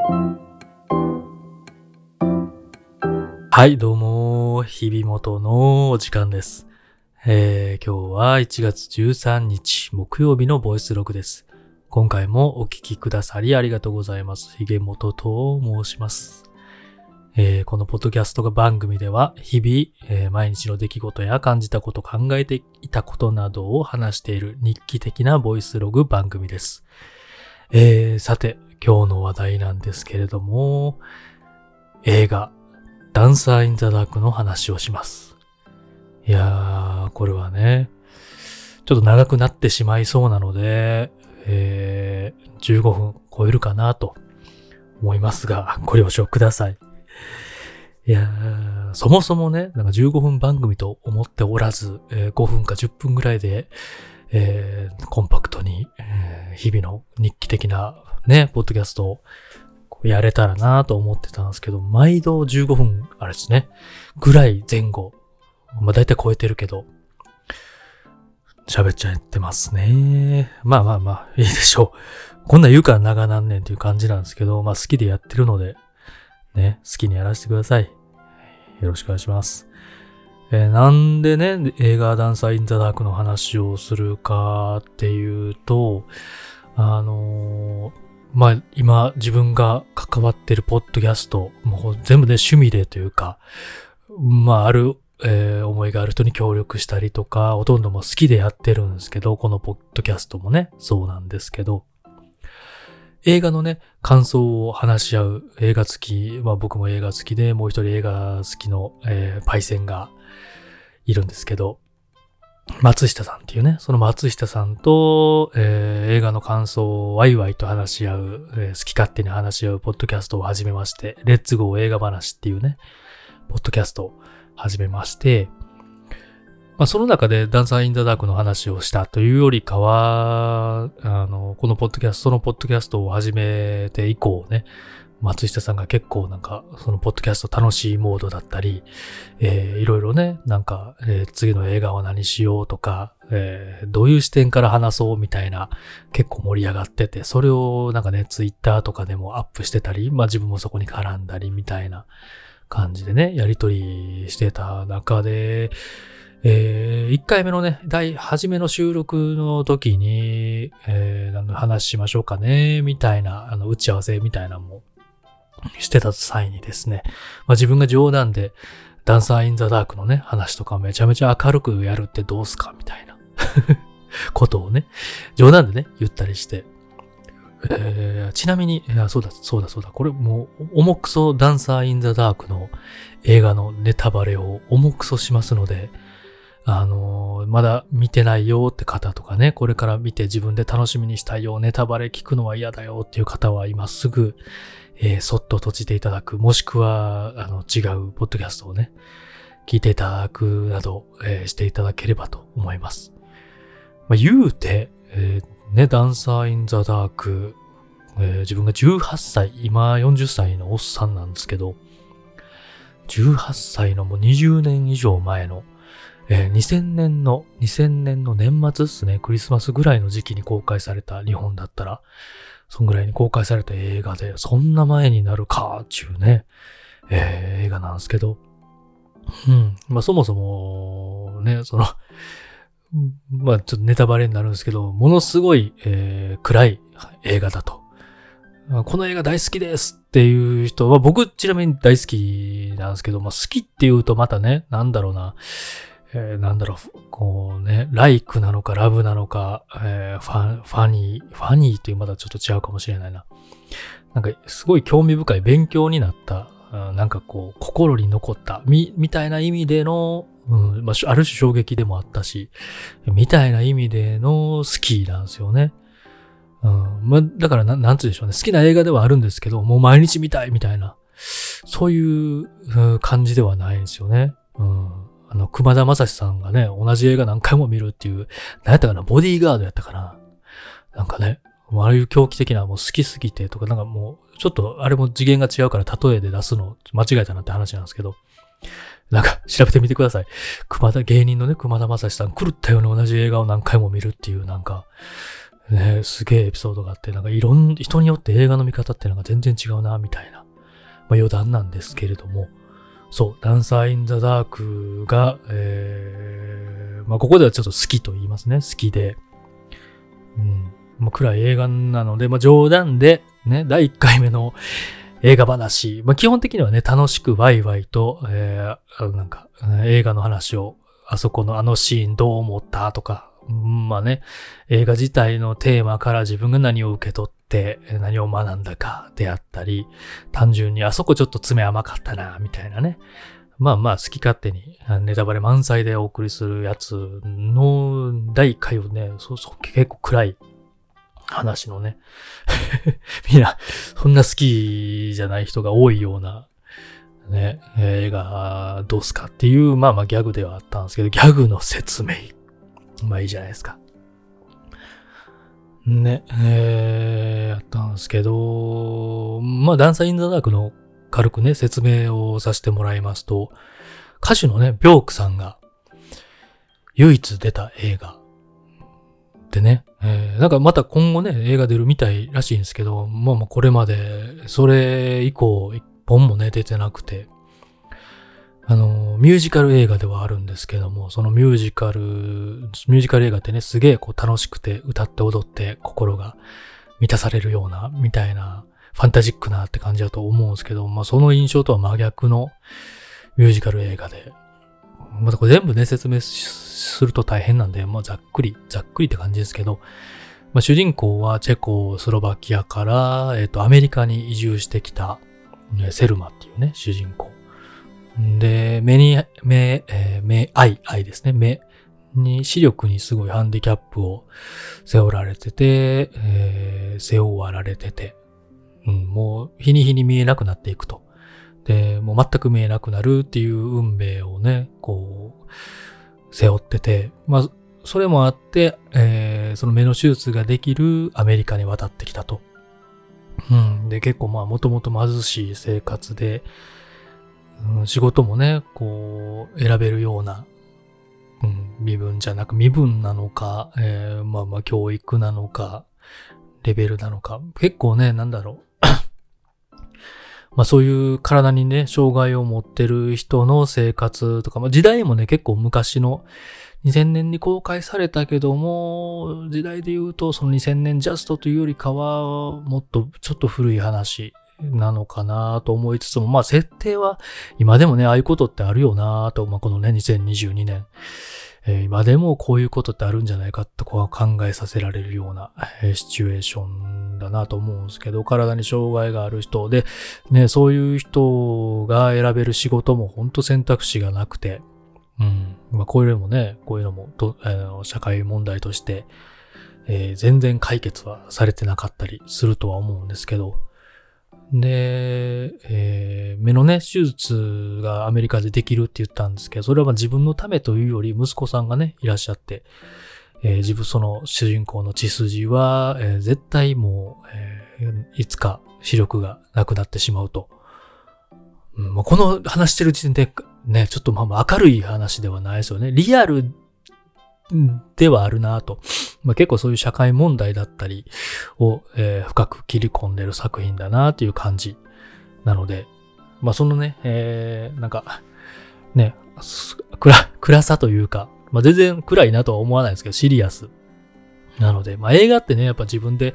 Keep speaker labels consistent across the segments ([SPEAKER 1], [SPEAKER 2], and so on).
[SPEAKER 1] はい、どうも、日々元のお時間です。えー、今日は1月13日木曜日のボイスログです。今回もお聞きくださりありがとうございます。ひげもとと申します。えーこのポッドキャストが番組では日々、えー毎日の出来事や感じたこと、考えていたことなどを話している日記的なボイスログ番組です。えーさて、今日の話題なんですけれども、映画、ダンサー・イン・ザ・ダークの話をします。いやー、これはね、ちょっと長くなってしまいそうなので、えー、15分超えるかなと思いますが、ご了承ください。いやー、そもそもね、なんか15分番組と思っておらず、えー5分か10分ぐらいで、えーコンパクトに、えー日々の日記的なね、ポッドキャストをやれたらなと思ってたんですけど、毎度15分、あれですね、ぐらい前後、まあ大体超えてるけど、喋っちゃってますね。まあまあまあ、いいでしょう。こんな言うから長なんねんっていう感じなんですけど、まあ好きでやってるので、ね、好きにやらせてください。よろしくお願いします。えーなんでね、映画ダンサー・イン・ザ・ダークの話をするかっていうと、あのーまあ、今自分が関わってるポッドキャスト、もう全部ね、趣味でというか、まあ、ある、えー思いがある人に協力したりとか、ほとんども好きでやってるんですけど、このポッドキャストもね、そうなんですけど、映画のね、感想を話し合う映画好き、まあ僕も映画好きで、もう一人映画好きの、えーパイセンがいるんですけど、松下さんっていうね、その松下さんと、えー映画の感想をワイワイと話し合う、えー好き勝手に話し合うポッドキャストを始めまして、レッツゴー映画話っていうね、ポッドキャストを始めまして、まあ、その中でダンサー・イン・ザ・ダークの話をしたというよりかは、あの、このポッドキャスト、そのポッドキャストを始めて以降ね、松下さんが結構なんか、そのポッドキャスト楽しいモードだったり、えーいろいろね、なんか、えー次の映画は何しようとか、えーどういう視点から話そうみたいな、結構盛り上がってて、それをなんかね、ツイッターとかでもアップしてたり、まあ自分もそこに絡んだりみたいな感じでね、やりとりしてた中で、え1回目のね、第、初めの収録の時に、えー何の話しましょうかね、みたいな、あの、打ち合わせみたいなのもしてた際にですね、まあ、自分が冗談で、ダンサー・イン・ザ・ダークのね、話とかめちゃめちゃ明るくやるってどうすかみたいな ことをね、冗談でね、言ったりして。えーちなみに、いや、そうだ、そうだ、そうだ、これもう、重くそダンサー・イン・ザ・ダークの映画のネタバレを重くそしますので、あのーまだ見てないよって方とかね、これから見て自分で楽しみにしたいよ、ネタバレ聞くのは嫌だよっていう方は今すぐ、えーそっと閉じていただく、もしくは、あの、違うポッドキャストをね、聞いていただくなど、えーしていただければと思います。まあ、言うて、えーね、ダンサー・イン・ザ・ダーク、えー自分が18歳、今40歳のおっさんなんですけど、18歳のもう20年以上前の、えー2000年の、2000年の年末ですね、クリスマスぐらいの時期に公開された日本だったら、そんぐらいに公開された映画で、そんな前になるか、ちゅうね、えー映画なんですけど、うん。まあそもそも、ね、その、まあちょっとネタバレになるんですけど、ものすごい、えー暗い映画だと。この映画大好きですっていう人は、僕ちなみに大好きなんですけど、まあ好きって言うとまたね、なんだろうな、えーなんだろう、こうね、ライクなのかラブなのか、えーファン、ファニー、ファニーっていうまだちょっと違うかもしれないな。なんかすごい興味深い勉強になった、なんかこう心に残った、み、みたいな意味での、うんまあ、ある種衝撃でもあったし、みたいな意味での好きなんですよね。うん、まあ、だからな、なんつうでしょうね。好きな映画ではあるんですけど、もう毎日見たいみたいな、そういう感じではないんですよね。うん。あの、熊田正史さんがね、同じ映画何回も見るっていう、何やったかな、ボディーガードやったかな。なんかね、ああいう狂気的なもう好きすぎてとか、なんかもう、ちょっとあれも次元が違うから例えで出すの間違えたなって話なんですけど、なんか調べてみてください。熊田、芸人のね、熊田正史さん、狂ったように同じ映画を何回も見るっていう、なんか、ね、すげえエピソードがあって、なんかいろん、人によって映画の見方っていうのが全然違うな、みたいな、まあ余談なんですけれども、そう、ダンサー・イン・ザ・ダークが、えー、まあここではちょっと好きと言いますね、好きで、うん、まあ暗い映画なので、まあ冗談で、ね、第1回目の映画話、まあ基本的にはね、楽しくワイワイと、えー、なんか、映画の話を、あそこのあのシーンどう思ったとか、まあね、映画自体のテーマから自分が何を受け取って何を学んだかであったり、単純にあそこちょっと爪甘かったな、みたいなね。まあまあ好き勝手にネタバレ満載でお送りするやつの第1回をね、そうそう結構暗い話のね。みんな、そんな好きじゃない人が多いようなね、映画どうすかっていう、まあまあギャグではあったんですけど、ギャグの説明まあいいじゃないですか。ね、えー、やったんですけど、まあ、ダンサーインザダークの軽くね、説明をさせてもらいますと、歌手のね、ビョークさんが唯一出た映画でね、えー、なんかまた今後ね、映画出るみたいらしいんですけど、まあまあこれまで、それ以降一本もね、出てなくて、あの、ミュージカル映画ではあるんですけども、そのミュージカル、ミュージカル映画ってね、すげえこう楽しくて歌って踊って心が満たされるような、みたいな、ファンタジックなって感じだと思うんですけど、まあその印象とは真逆のミュージカル映画で、またこれ全部ね、説明すると大変なんで、まあざっくり、ざっくりって感じですけど、まあ、主人公はチェコスロバキアから、えっ、と、アメリカに移住してきた、セルマっていうね、主人公。で、目に、目、えー、目、愛、愛ですね。目に、視力にすごいハンディキャップを背負られてて、えー、背負われてて、うん、もう日に日に見えなくなっていくと。で、もう全く見えなくなるっていう運命をね、こう、背負ってて、まあ、それもあって、えー、その目の手術ができるアメリカに渡ってきたと。うん。で、結構まあ、もともと貧しい生活で、仕事もね、こう、選べるような、うん、身分じゃなく、身分なのか、えー、まあまあ、教育なのか、レベルなのか、結構ね、なんだろう。まあそういう体にね、障害を持ってる人の生活とか、まあ時代もね、結構昔の2000年に公開されたけども、時代で言うとその2000年ジャストというよりかは、もっとちょっと古い話なのかなと思いつつも、まあ設定は今でもね、ああいうことってあるよなと、まあこのね、2022年、えー、今でもこういうことってあるんじゃないかってこ考えさせられるような、えー、シチュエーションだなと思うんですけど、体に障害がある人で、ね、そういう人が選べる仕事も本当選択肢がなくて、うん。まあこういうのもね、こういうのもと、えー、社会問題として、えー、全然解決はされてなかったりするとは思うんですけど、で、えー、目のね、手術がアメリカでできるって言ったんですけど、それはま自分のためというより、息子さんがね、いらっしゃって、えー、自分、その主人公の血筋は、えー、絶対もう、え、いつか視力がなくなってしまうと。うん、この話してる時点で、ね、ちょっとまあ明るい話ではないですよね。リアルではあるなと。まあ、結構そういう社会問題だったりを、えー、深く切り込んでる作品だなという感じなので、まあそのね、えー、なんか、ね、暗、暗さというか、まあ全然暗いなとは思わないですけど、シリアス。なので、まあ映画ってね、やっぱ自分で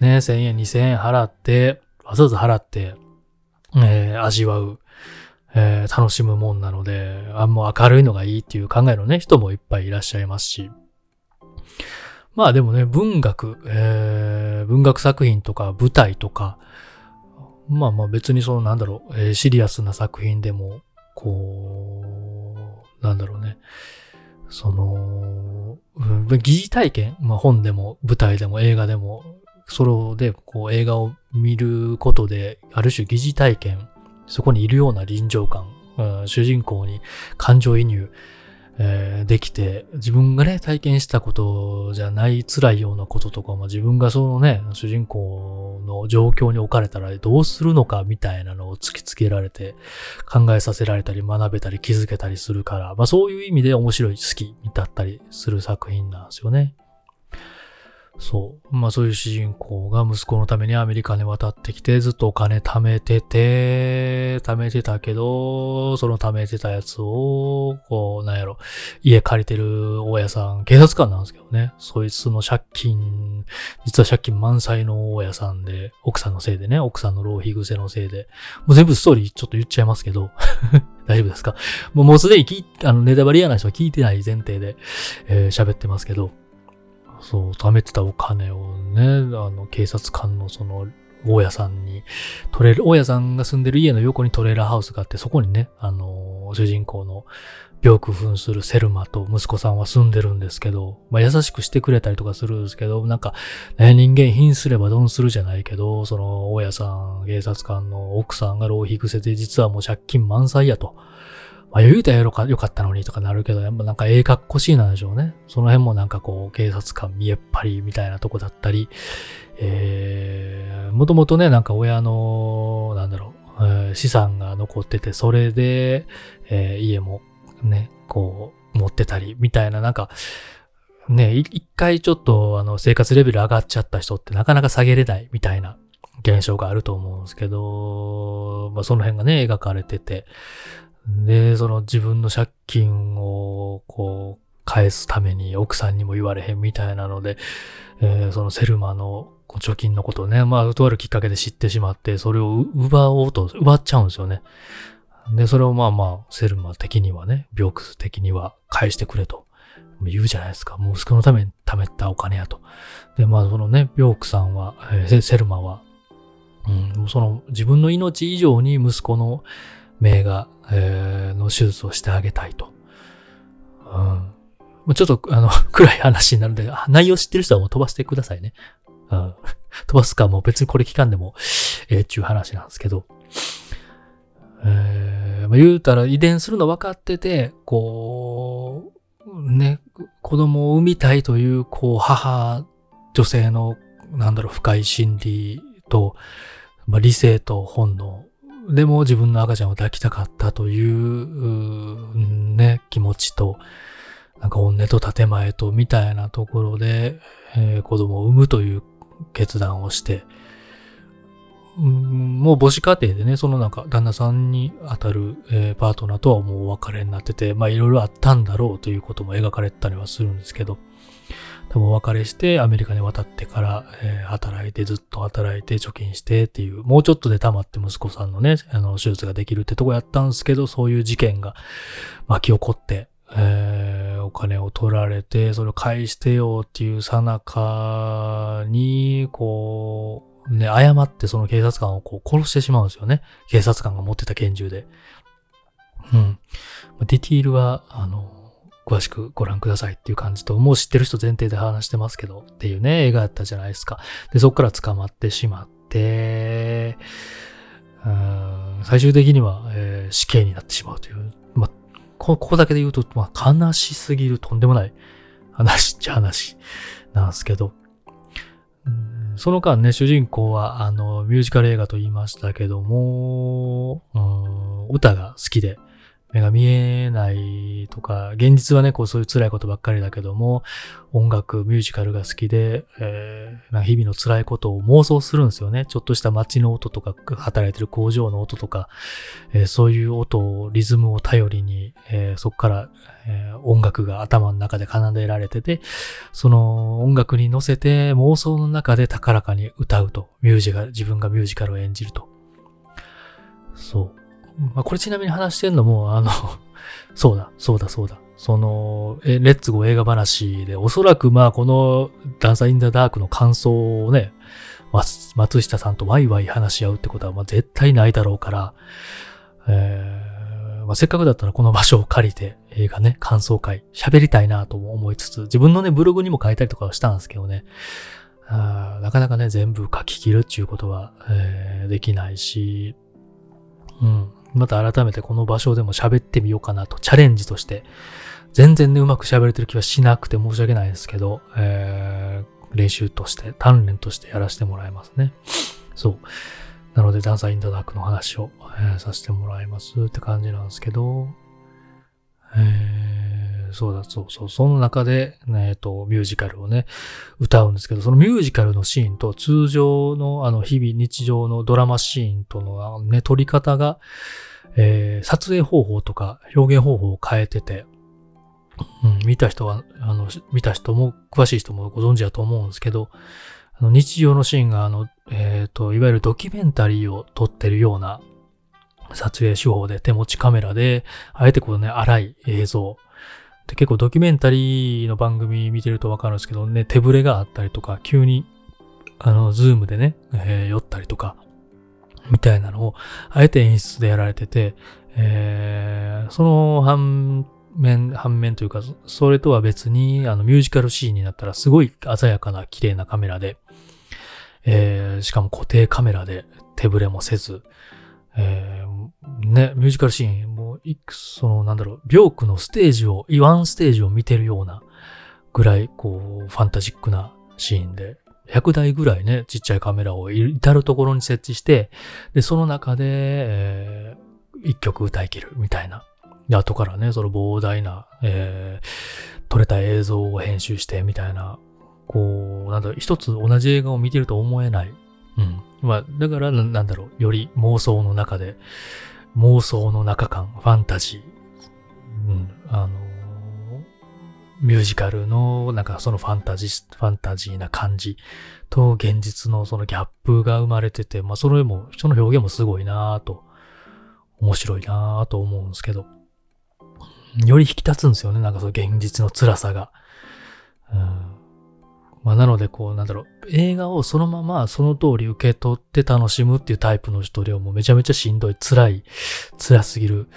[SPEAKER 1] ね、1000円、2000円払って、わざわざ払って、えー、味わう。えー、楽しむもんなので、あんま明るいのがいいっていう考えのね、人もいっぱいいらっしゃいますし。まあでもね、文学、えー、文学作品とか舞台とか、まあまあ別にそのなんだろう、えー、シリアスな作品でも、こう、なんだろうね、その、疑似体験、まあ本でも舞台でも映画でも、ソロでこう映画を見ることで、ある種疑似体験そこにいるような臨場感、主人公に感情移入、えー、できて、自分がね、体験したことじゃない辛いようなこととかも自分がそのね、主人公の状況に置かれたらどうするのかみたいなのを突きつけられて、考えさせられたり学べたり気づけたりするから、まあそういう意味で面白い、好きだったりする作品なんですよね。そう。まあそういう主人公が息子のためにアメリカに渡ってきて、ずっとお金貯めてて、貯めてたけど、その貯めてたやつを、こう、なんやろ、家借りてる大家さん、警察官なんですけどね。そいつの借金、実は借金満載の大家さんで、奥さんのせいでね、奥さんの浪費癖のせいで、もう全部ストーリーちょっと言っちゃいますけど、大丈夫ですか？もうもうすでに聞あの、ネタバリアな人は聞いてない前提で、えー、喋ってますけど、そう、貯めてたお金をね、あの、警察官のその、大家さんに、トレー大家さんが住んでる家の横にトレーラーハウスがあって、そこにね、あの、主人公の病苦扮するセルマと息子さんは住んでるんですけど、まあ、優しくしてくれたりとかするんですけど、なんか、ね、人間貧すればどんするじゃないけど、その、大家さん、警察官の奥さんが浪費癖で実はもう借金満載やと。まあ、言うたらよかったのにとかなるけど、やっぱなんかええかっこしいなんでしょうね。その辺もなんかこう、警察官見えっ張りみたいなとこだったり、えー、もともとね、なんか親の、なんだろう、えー、資産が残ってて、それで、えー、家もね、こう、持ってたり、みたいな、なんか、ね、一回ちょっと、あの、生活レベル上がっちゃった人ってなかなか下げれないみたいな現象があると思うんですけど、まあ、その辺がね、描かれてて、で、その自分の借金をこう返すために奥さんにも言われへんみたいなので、えー、そのセルマの貯金のことをね、まあ、とあるきっかけで知ってしまって、それを奪おうと、奪っちゃうんですよね。で、それをまあまあ、セルマ的にはね、ビョークス的には返してくれと言うじゃないですか。もう息子のために貯めたお金やと。で、まあそのね、ビョークさんは、えー、セルマは、うん、その自分の命以上に息子の名画、えー、の手術をしてあげたいと。うん。ちょっと、あの、暗い話になるんで、内容知ってる人はもう飛ばしてくださいね。うん。飛ばすかもう別にこれ聞かんでも、ええー、ちゅう話なんですけど。えー、まあ、言うたら遺伝するの分かってて、こう、ね、子供を産みたいという、こう、母、女性の、なんだろう、深い心理と、まあ、理性と本能でも自分の赤ちゃんを抱きたかったという、ね、気持ちと、なんか本音と建前とみたいなところで、えー、子供を産むという決断をして、うん、もう母子家庭でね、そのなんか旦那さんに当たる、えー、パートナーとはもうお別れになってて、まあいろいろあったんだろうということも描かれたりはするんですけど、多分お別れしてアメリカに渡ってから、えー、働いてずっと働いて貯金してっていう、もうちょっとで溜まって息子さんのね、あの、手術ができるってとこやったんですけど、そういう事件が巻き起こって、えー、お金を取られて、それを返してよっていうさなかに、こう、ね、誤ってその警察官をこう殺してしまうんですよね。警察官が持ってた拳銃で。うん。ディティールは、あの、詳しくご覧くださいっていう感じと、もう知ってる人前提で話してますけどっていうね、映画やったじゃないですか。で、そこから捕まってしまって、うん最終的には、えー、死刑になってしまうという。ま、ここだけで言うと、ま、悲しすぎるとんでもない話っちゃ話なんですけど、その間ね、主人公は、あの、ミュージカル映画と言いましたけども、歌が好きで、目が見えないとか、現実はね、こうそういう辛いことばっかりだけども、音楽、ミュージカルが好きで、えー、日々の辛いことを妄想するんですよね。ちょっとした街の音とか、働いてる工場の音とか、えー、そういう音を、リズムを頼りに、えー、そこから、えー、音楽が頭の中で奏でられてて、その音楽に乗せて妄想の中で高らかに歌うと。ミュージカル、自分がミュージカルを演じると。そう。まあ、これちなみに話してんのも、あの そうだ、そうだ、そうだ。その、え、レッツゴー映画話で、おそらくまあ、この、ダンサーインザダークの感想をね、松下さんとワイワイ話し合うってことは、まあ、絶対ないだろうから、えーまあ、せっかくだったらこの場所を借りて映画ね、感想会喋りたいなと思いつつ、自分のね、ブログにも書いたりとかはしたんですけどね、あなかなかね、全部書き切るっていうことは、えー、できないし、うん。また改めてこの場所でも喋ってみようかなと、チャレンジとして。全然ね、うまく喋れてる気はしなくて申し訳ないですけど、えー、練習として、鍛錬としてやらせてもらいますね。そう。なので、ダンサーインダダークの話を、えー、させてもらいますって感じなんですけど、えー、そうだ、そうそう。その中で、えっと、ミュージカルをね、歌うんですけど、そのミュージカルのシーンと通常の、あの、日々日常のドラマシーンとの、ね、撮り方が、えー、撮影方法とか表現方法を変えてて、うん、見た人は、あの、見た人も、詳しい人もご存知だと思うんですけど、あの日常のシーンが、あの、えっ、ー、と、いわゆるドキュメンタリーを撮ってるような撮影手法で手持ちカメラで、あえてこのね、荒い映像。で結構ドキュメンタリーの番組見てるとわかるんですけどね、手ぶれがあったりとか、急に、あの、ズームでね、えー、寄ったりとか、みたいなのを、あえて演出でやられてて、えー、その反面、反面というか、それとは別に、あの、ミュージカルシーンになったらすごい鮮やかな綺麗なカメラで、えー、しかも固定カメラで手ぶれもせず、えー、ね、ミュージカルシーン、もう、いく、その、なんだろう、ビョークのステージを、ワンステージを見てるようなぐらい、こう、ファンタジックなシーンで、100台ぐらいね、ちっちゃいカメラを至るところに設置して、で、その中で、えー、一曲歌い切るみたいな。で、後からね、その膨大な、えー、撮れた映像を編集してみたいな、こう、なんだろう、一つ同じ映画を見てると思えない。うん。まあ、だからな、んだろう、より妄想の中で、妄想の中感、ファンタジー、うん、あの、ミュージカルの、なんかそのファンタジー、ファンタジーな感じと現実のそのギャップが生まれてて、まあそれも、その表現もすごいなぁと、面白いなぁと思うんですけど、より引き立つんですよね、なんかその現実の辛さが。まあ、なので、こう、なんだろう、映画をそのままその通り受け取って楽しむっていうタイプの人ではもうめちゃめちゃしんどい、辛い、辛すぎる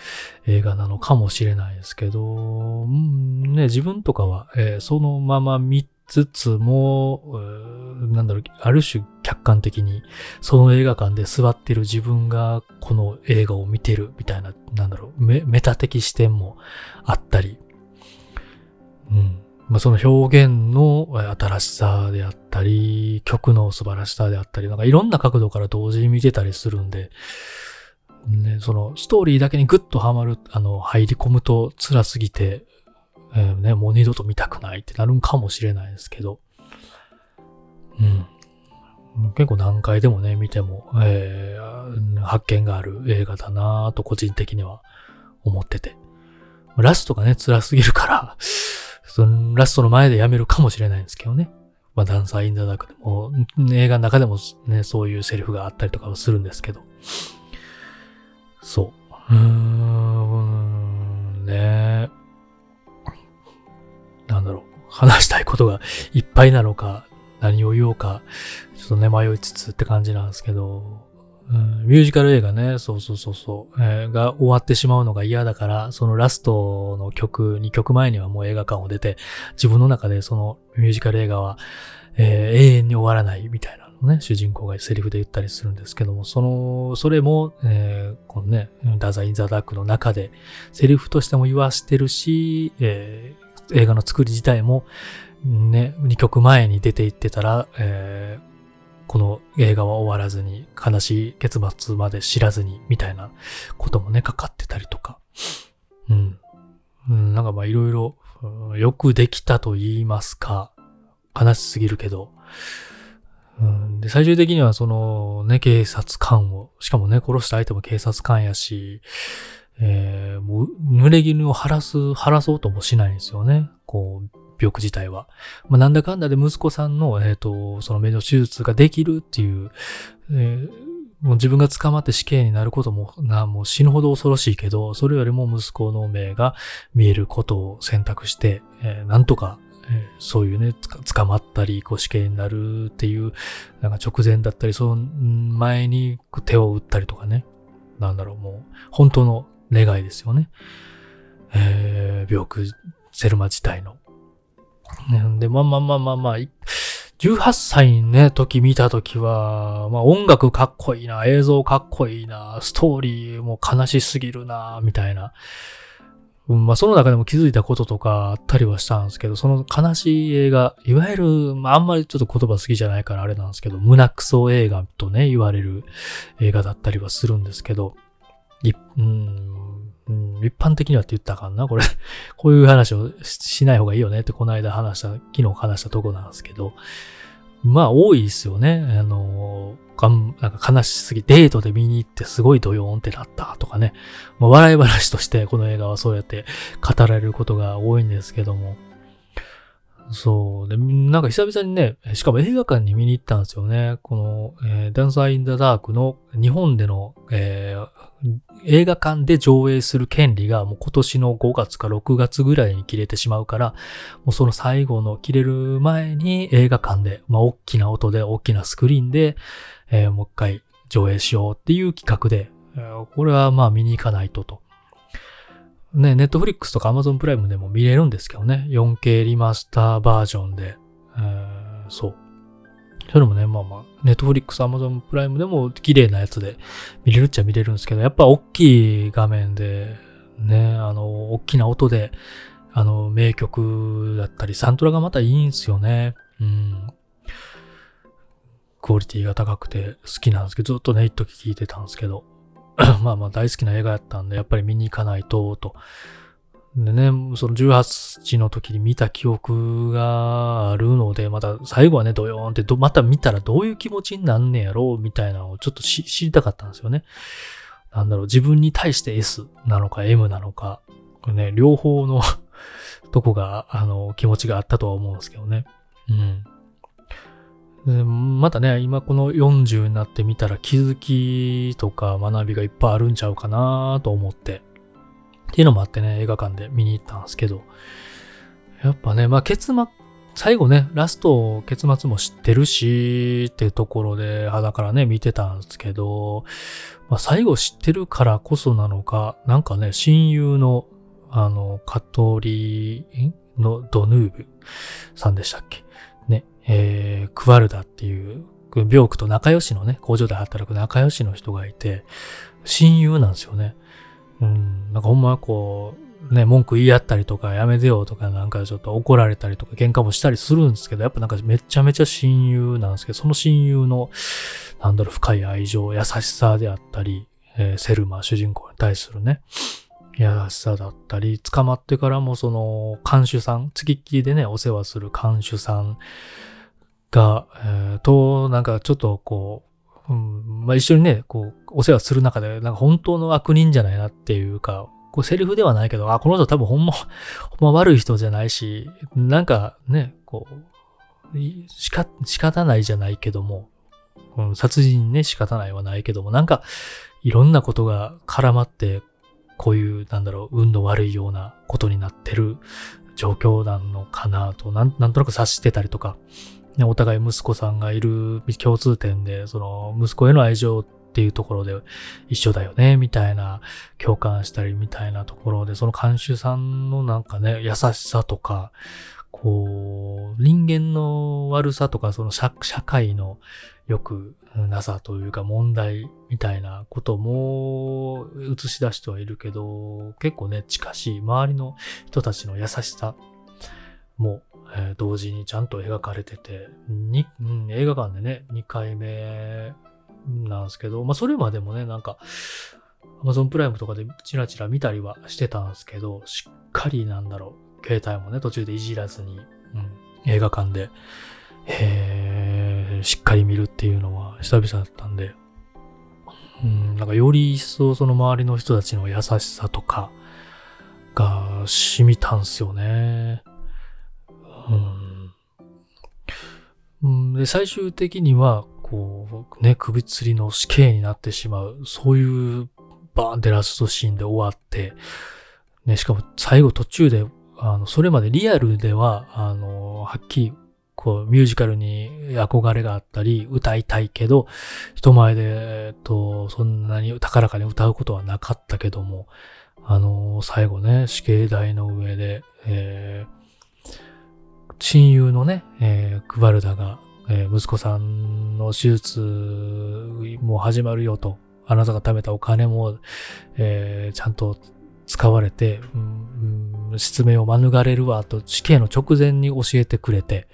[SPEAKER 1] 映画なのかもしれないですけど、うん、ね、自分とかは、えー、そのまま見つつも、なんだろう、ある種客観的に、その映画館で座ってる自分がこの映画を見てるみたいな、なんだろう、メメタ的視点もあったり、うん。まあ、その表現の新しさであったり、曲の素晴らしさであったり、なんかいろんな角度から同時に見てたりするんで、ね、そのストーリーだけにグッとはまる、あの、入り込むと辛すぎて、えー、ね、もう二度と見たくないってなるんかもしれないですけど、うん。結構何回でもね、見ても、えー、発見がある映画だなぁと個人的には思ってて。ラストがね、辛すぎるからそのラストの前でやめるかもしれないんですけどね。まあ、ダンサー・イン・ザ・ダークでも、映画の中でもね、そういうセリフがあったりとかはするんですけど。そう。うーん、ねなんだろう。話したいことがいっぱいなのか、何を言おうか、ちょっとね、迷いつつって感じなんですけど、うん、ミュージカル映画ね、そうそうそうそう、えー、が終わってしまうのが嫌だから、そのラストの曲、2曲前にはもう映画館を出て、自分の中でそのミュージカル映画は、えー、永遠に終わらないみたいなのね、主人公がセリフで言ったりするんですけども、その、それも、えー、このね、ダザイン・ザ・ダークの中で、セリフとしても言わしてるし、えー、映画の作り自体も、ね、2曲前に出て行ってたら、えーこの映画は終わらずに、悲しい結末まで知らずに、みたいなこともね、かかってたりとか。うん。うん、なんかまあいろいろ、よくできたと言いますか、悲しすぎるけど、うん、で、最終的にはそのね、警察官を、しかもね、殺した相手も警察官やし、えー、もう、濡れ衣を晴らす、晴らそうともしないんですよね。こう、病気自体は。まあ、なんだかんだで息子さんの、えっ、ー、と、その目の手術ができるっていう、えー、もう自分が捕まって死刑になることも、な、もう死ぬほど恐ろしいけど、それよりも息子の目が見えることを選択して、えー、なんとか、そういうね、捕まったり、こう死刑になるっていう、なんか直前だったり、その前に手を打ったりとかね。なんだろう、もう、本当の願いですよね。えー、病気、セルマ自体の。で、まあまあまあまあまあ、18歳ね、時見た時は、まあ音楽かっこいいな、映像かっこいいな、ストーリーも悲しすぎるな、みたいな。うん、まあその中でも気づいたこととかあったりはしたんですけど、その悲しい映画、いわゆる、まああんまりちょっと言葉好きじゃないからあれなんですけど、胸クソ映画とね、言われる映画だったりはするんですけど、いうん、うん、一般的にはって言ったらあかんな、これ。こういう話をしない方がいいよねってこの間話した、昨日話したとこなんですけど、まあ多いですよね。あの、がんなんか悲しすぎ、デートで見に行ってすごいドヨーンってなったとかね。まあ、笑い話としてこの映画はそうやって語られることが多いんですけども。そう。で、なんか久々にね、しかも映画館に見に行ったんですよね。この、えー、ダンサー・イン・ダ・ダークの日本での、えー、映画館で上映する権利がもう今年の5月か6月ぐらいに切れてしまうから、もうその最後の切れる前に映画館で、まあ大きな音で大きなスクリーンで、えー、もう一回上映しようっていう企画で、これはまあ見に行かないとと。ね、ネットフリックスとかアマゾンプライムでも見れるんですけどね。4K リマスターバージョンで。え、そう。それもね、まあまあ、ネットフリックス、アマゾンプライムでも綺麗なやつで見れるっちゃ見れるんですけど、やっぱ大きい画面で、ね、あの、大きな音で、あの、名曲だったり、サントラがまたいいんすよね。うん。クオリティが高くて好きなんですけど、ずっとね、一時聞いてたんですけど、まあまあ大好きな映画やったんで、やっぱり見に行かないと、と。でね、その18歳の時に見た記憶があるので、また最後はね、ドヨーンってまた見たらどういう気持ちになんねやろうみたいなのをちょっと知りたかったんですよね。なんだろう、自分に対して S なのか M なのか、ね、両方の とこが、あの、気持ちがあったとは思うんですけどね。うん。またね、今この40になってみたら気づきとか学びがいっぱいあるんちゃうかなと思って。っていうのもあってね、映画館で見に行ったんですけど。やっぱね、まあ結末、最後ね、ラスト結末も知ってるし、ってところで肌からね、見てたんですけど、まあ最後知ってるからこそなのか、なんかね、親友の、あの、カトリーのドヌーブさんでしたっけ？えー、クワルダっていう、ビョークと仲良しのね、工場で働く仲良しの人がいて、親友なんですよね。うん、なんかほんまこう、ね、文句言い合ったりとか、やめてよとか、なんかちょっと怒られたりとか、喧嘩もしたりするんですけど、やっぱなんかめちゃめちゃ親友なんですけど、その親友の、なんだろう、深い愛情、優しさであったり、えー、セルマ、主人公に対するね、優しさだったり、捕まってからもその、看守さん、付きっきりでね、お世話する看守さんが、えー、と、なんかちょっとこう、うん、まあ、一緒にね、こう、お世話する中で、なんか本当の悪人じゃないなっていうか、こうセリフではないけど、あ、この人多分ほんま、ほんま悪い人じゃないし、なんかね、こう、しか、仕方ないじゃないけども、うん、殺人ね、仕方ないはないけども、なんか、いろんなことが絡まって、こういう、なんだろう、運の悪いようなことになってる状況なのかなと、なんなんとなく察してたりとか、ね、お互い息子さんがいる共通点で、その息子への愛情っていうところで一緒だよね、みたいな、共感したりみたいなところで、その監修さんのなんかね、優しさとか、こう、人間の悪さとか、その社会のよくなさというか問題みたいなことも映し出してはいるけど、結構ね、近しい周りの人たちの優しさもえー、同時にちゃんと描かれてて、に、うん、映画館でね、2回目なんですけど、まあそれまでもね、なんか、Amazon プライムとかでチラチラ見たりはしてたんですけど、しっかりなんだろう、携帯もね、途中でいじらずに、うん、映画館で、えー、しっかり見るっていうのは久々だったんで、うん、なんかより一層その周りの人たちの優しさとかが染みたんすよね。うん。で、最終的には、こう、ね、首吊りの死刑になってしまう、そういうバーンってラストシーンで終わって、ね、しかも最後途中で、あの、それまでリアルでは、あの、はっきり、こう、ミュージカルに憧れがあったり、歌いたいけど、人前で、えっと、そんなに高らかに歌うことはなかったけども、あの、最後ね、死刑台の上で、えー、親友のね、えー、クバルダが、えー、息子さんの手術も始まるよと、あなたが貯めたお金も、えー、ちゃんと使われて、うん、失明を免れるわと死刑の直前に教えてくれて、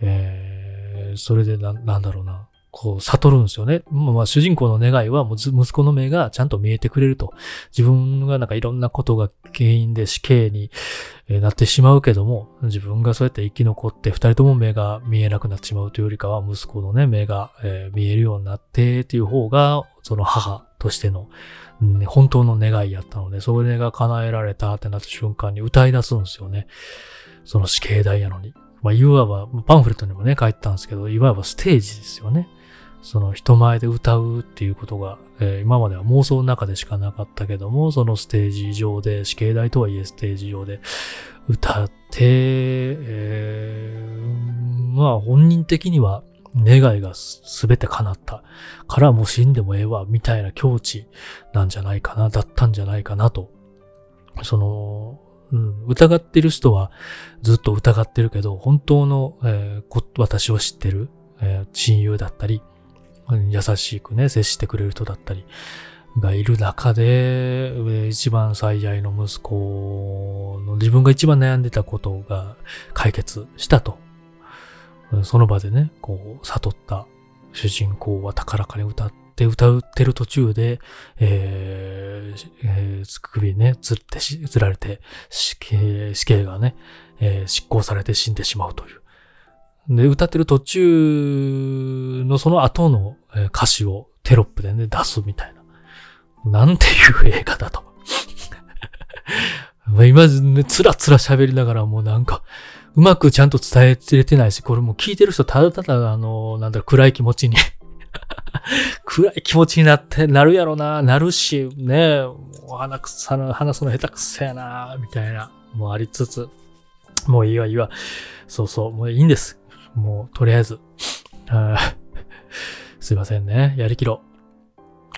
[SPEAKER 1] えー、それでな、なんだろうな、こう、悟るんですよね。まあ、主人公の願いは、もう息子の目がちゃんと見えてくれると。自分がなんかいろんなことが原因で死刑になってしまうけども、自分がそうやって生き残って、二人とも目が見えなくなってしまうというよりかは、息子のね、目が、えー、見えるようになってっていう方が、その母としての、うん、本当の願いやったので、それが叶えられたってなった瞬間に歌い出すんですよね。その死刑台やのに。まあ、いわば、パンフレットにもね、書いてたんですけど、いわばステージですよね。その人前で歌うっていうことが、えー、今までは妄想の中でしかなかったけども、そのステージ上で、死刑台とはいえステージ上で歌って、えー、まあ本人的には願いがすべて叶ったからもう死んでもええわ、みたいな境地なんじゃないかな、だったんじゃないかなと。その、うん、疑ってる人はずっと疑ってるけど、本当の、えー、私を知ってる、えー、親友だったり、優しくね、接してくれる人だったりがいる中で、一番最愛の息子の自分が一番悩んでたことが解決したと。その場でね、こう、悟った主人公は高らかに歌って歌ってる途中で、えー、えー、首ね、つってし、つられて、死刑、死刑がね、えー、執行されて死んでしまうという。で、歌ってる途中のその後の歌詞をテロップでね、出すみたいな。なんていう映画だと。今、ね、つらつら喋りながらもうなんか、うまくちゃんと伝えれてないし、これもう聞いてる人ただただあの、なんだろ、暗い気持ちに 暗い気持ちになって、なるやろな、なるし、ね、もう鼻くさの、話すの下手くそやな、みたいな、もうありつつ、もういいわ、いいわ。そうそう、もういいんです。もう、とりあえず。すいませんね。やりきろ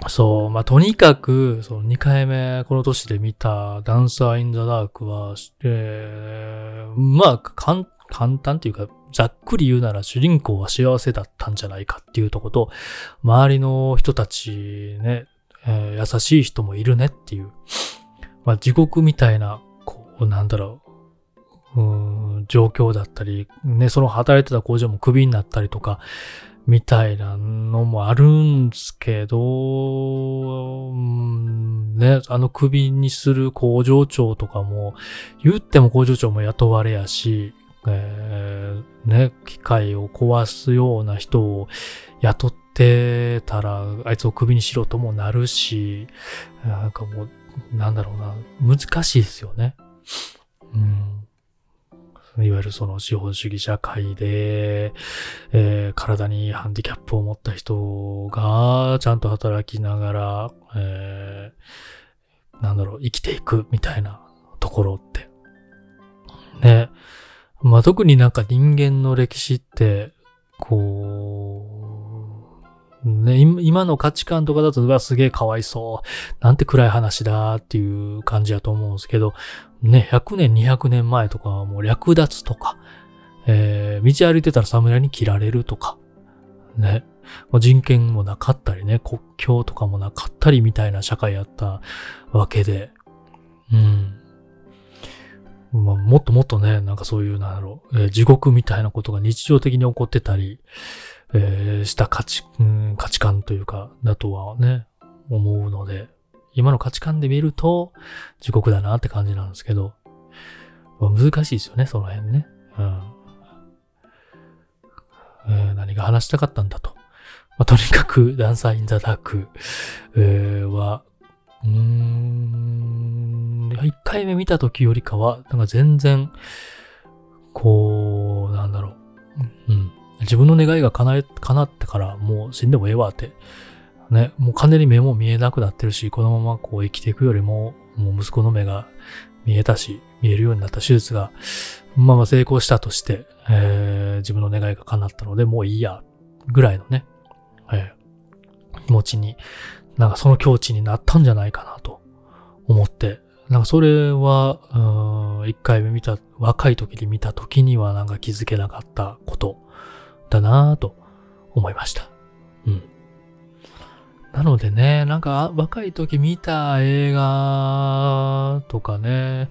[SPEAKER 1] う。そう、まあ、とにかく、その2回目、この年で見たダンサーインザダークは、えー、まあ、簡単っていうか、ざっくり言うなら主人公は幸せだったんじゃないかっていうとこと、周りの人たちね、えー、優しい人もいるねっていう、まあ、地獄みたいな、こう、なんだろう、うん状況だったり、ね、その働いてた工場もクビになったりとか、みたいなのもあるんですけど、ね、あのクビにする工場長とかも、言っても工場長も雇われやし、えー、ね、機械を壊すような人を雇ってたら、あいつをクビにしろともなるし、なんかもう、なんだろうな、難しいですよね。うんいわゆるその資本主義社会で、えー、体にハンディキャップを持った人がちゃんと働きながら、えー、なんだろう、生きていくみたいなところって。ね。まあ、特になんか人間の歴史って、こう、ね、今の価値観とかだと、うわ、すげえかわいそう。なんて暗い話だっていう感じやと思うんですけど、ね、100年、200年前とかはもう略奪とか、えー、道歩いてたら侍に切られるとか、ね、人権もなかったりね、国境とかもなかったりみたいな社会やったわけで、うん。まあ、もっともっとね、なんかそういう、なんだろう、えー、地獄みたいなことが日常的に起こってたり、えー、した価値、うん、価値観というか、だとはね、思うので、今の価値観で見ると地獄だなって感じなんですけど、難しいですよね、その辺ね。うん。えー、何が話したかったんだと。まあ、とにかく、ダンサー・イン・ザ・ダーク、えー、は、うーん、一回目見た時よりかは、なんか全然、こう、なんだろう。うん。自分の願いが叶え、叶ってからもう死んでもええわってね、もう完全に目も見えなくなってるし、このままこう生きていくよりも、もう息子の目が見えたし、見えるようになった手術が、まあまあ成功したとして、えー、自分の願いが叶ったので、もういいや、ぐらいのね、えー、気持ちに、なんかその境地になったんじゃないかなと思って、なんかそれは、一回目見た、若い時に見た時にはなんか気づけなかったことだなぁと思いました。うん。なのでね、なんか若い時見た映画とかね、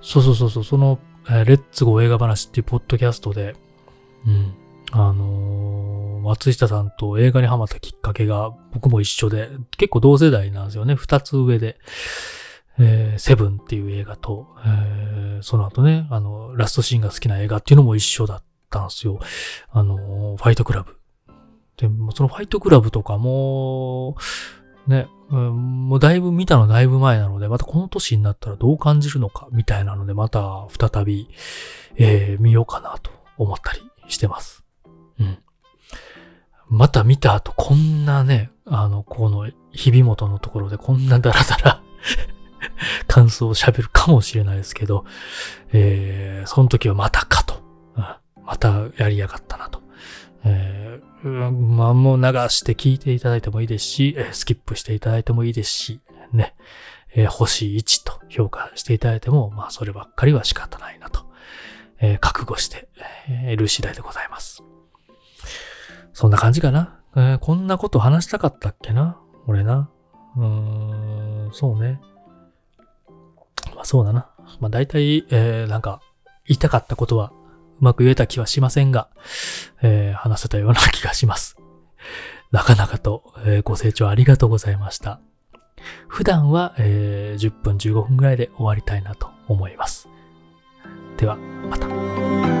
[SPEAKER 1] そうそうそうそう、その、えー、レッツゴー映画話っていうポッドキャストで、うん、あのー、松下さんと映画にハマったきっかけが僕も一緒で、結構同世代なんですよね。二つ上で。えー、セブンっていう映画と、えー、その後ね、あの、ラストシーンが好きな映画っていうのも一緒だったんですよ。あの、ファイトクラブ。で、もそのファイトクラブとかも、ね、うん、もうだいぶ見たのだいぶ前なので、またこの年になったらどう感じるのか、みたいなので、また再び、えー、見ようかなと思ったりしてます。うん。また見た後、こんなね、あの、この、日々元のところでこんなダラダラ 感想を喋るかもしれないですけど、えー、その時はまたかと。うん、またやりやがったなと。えー、まあもう流して聞いていただいてもいいですし、スキップしていただいてもいいですし、ね、えー、星1と評価していただいても、まあそればっかりは仕方ないなと、えー、覚悟している次第でございます。そんな感じかな。えー、こんなこと話したかったっけな？俺な。うーん、そうね。まあそうだな。まあ大体、えー、なんか、言いたかったことはうまく言えた気はしませんが、えー、話せたような気がします。なかなかと、えー、ご清聴ありがとうございました。普段は、えー、10分15分ぐらいで終わりたいなと思います。では、また。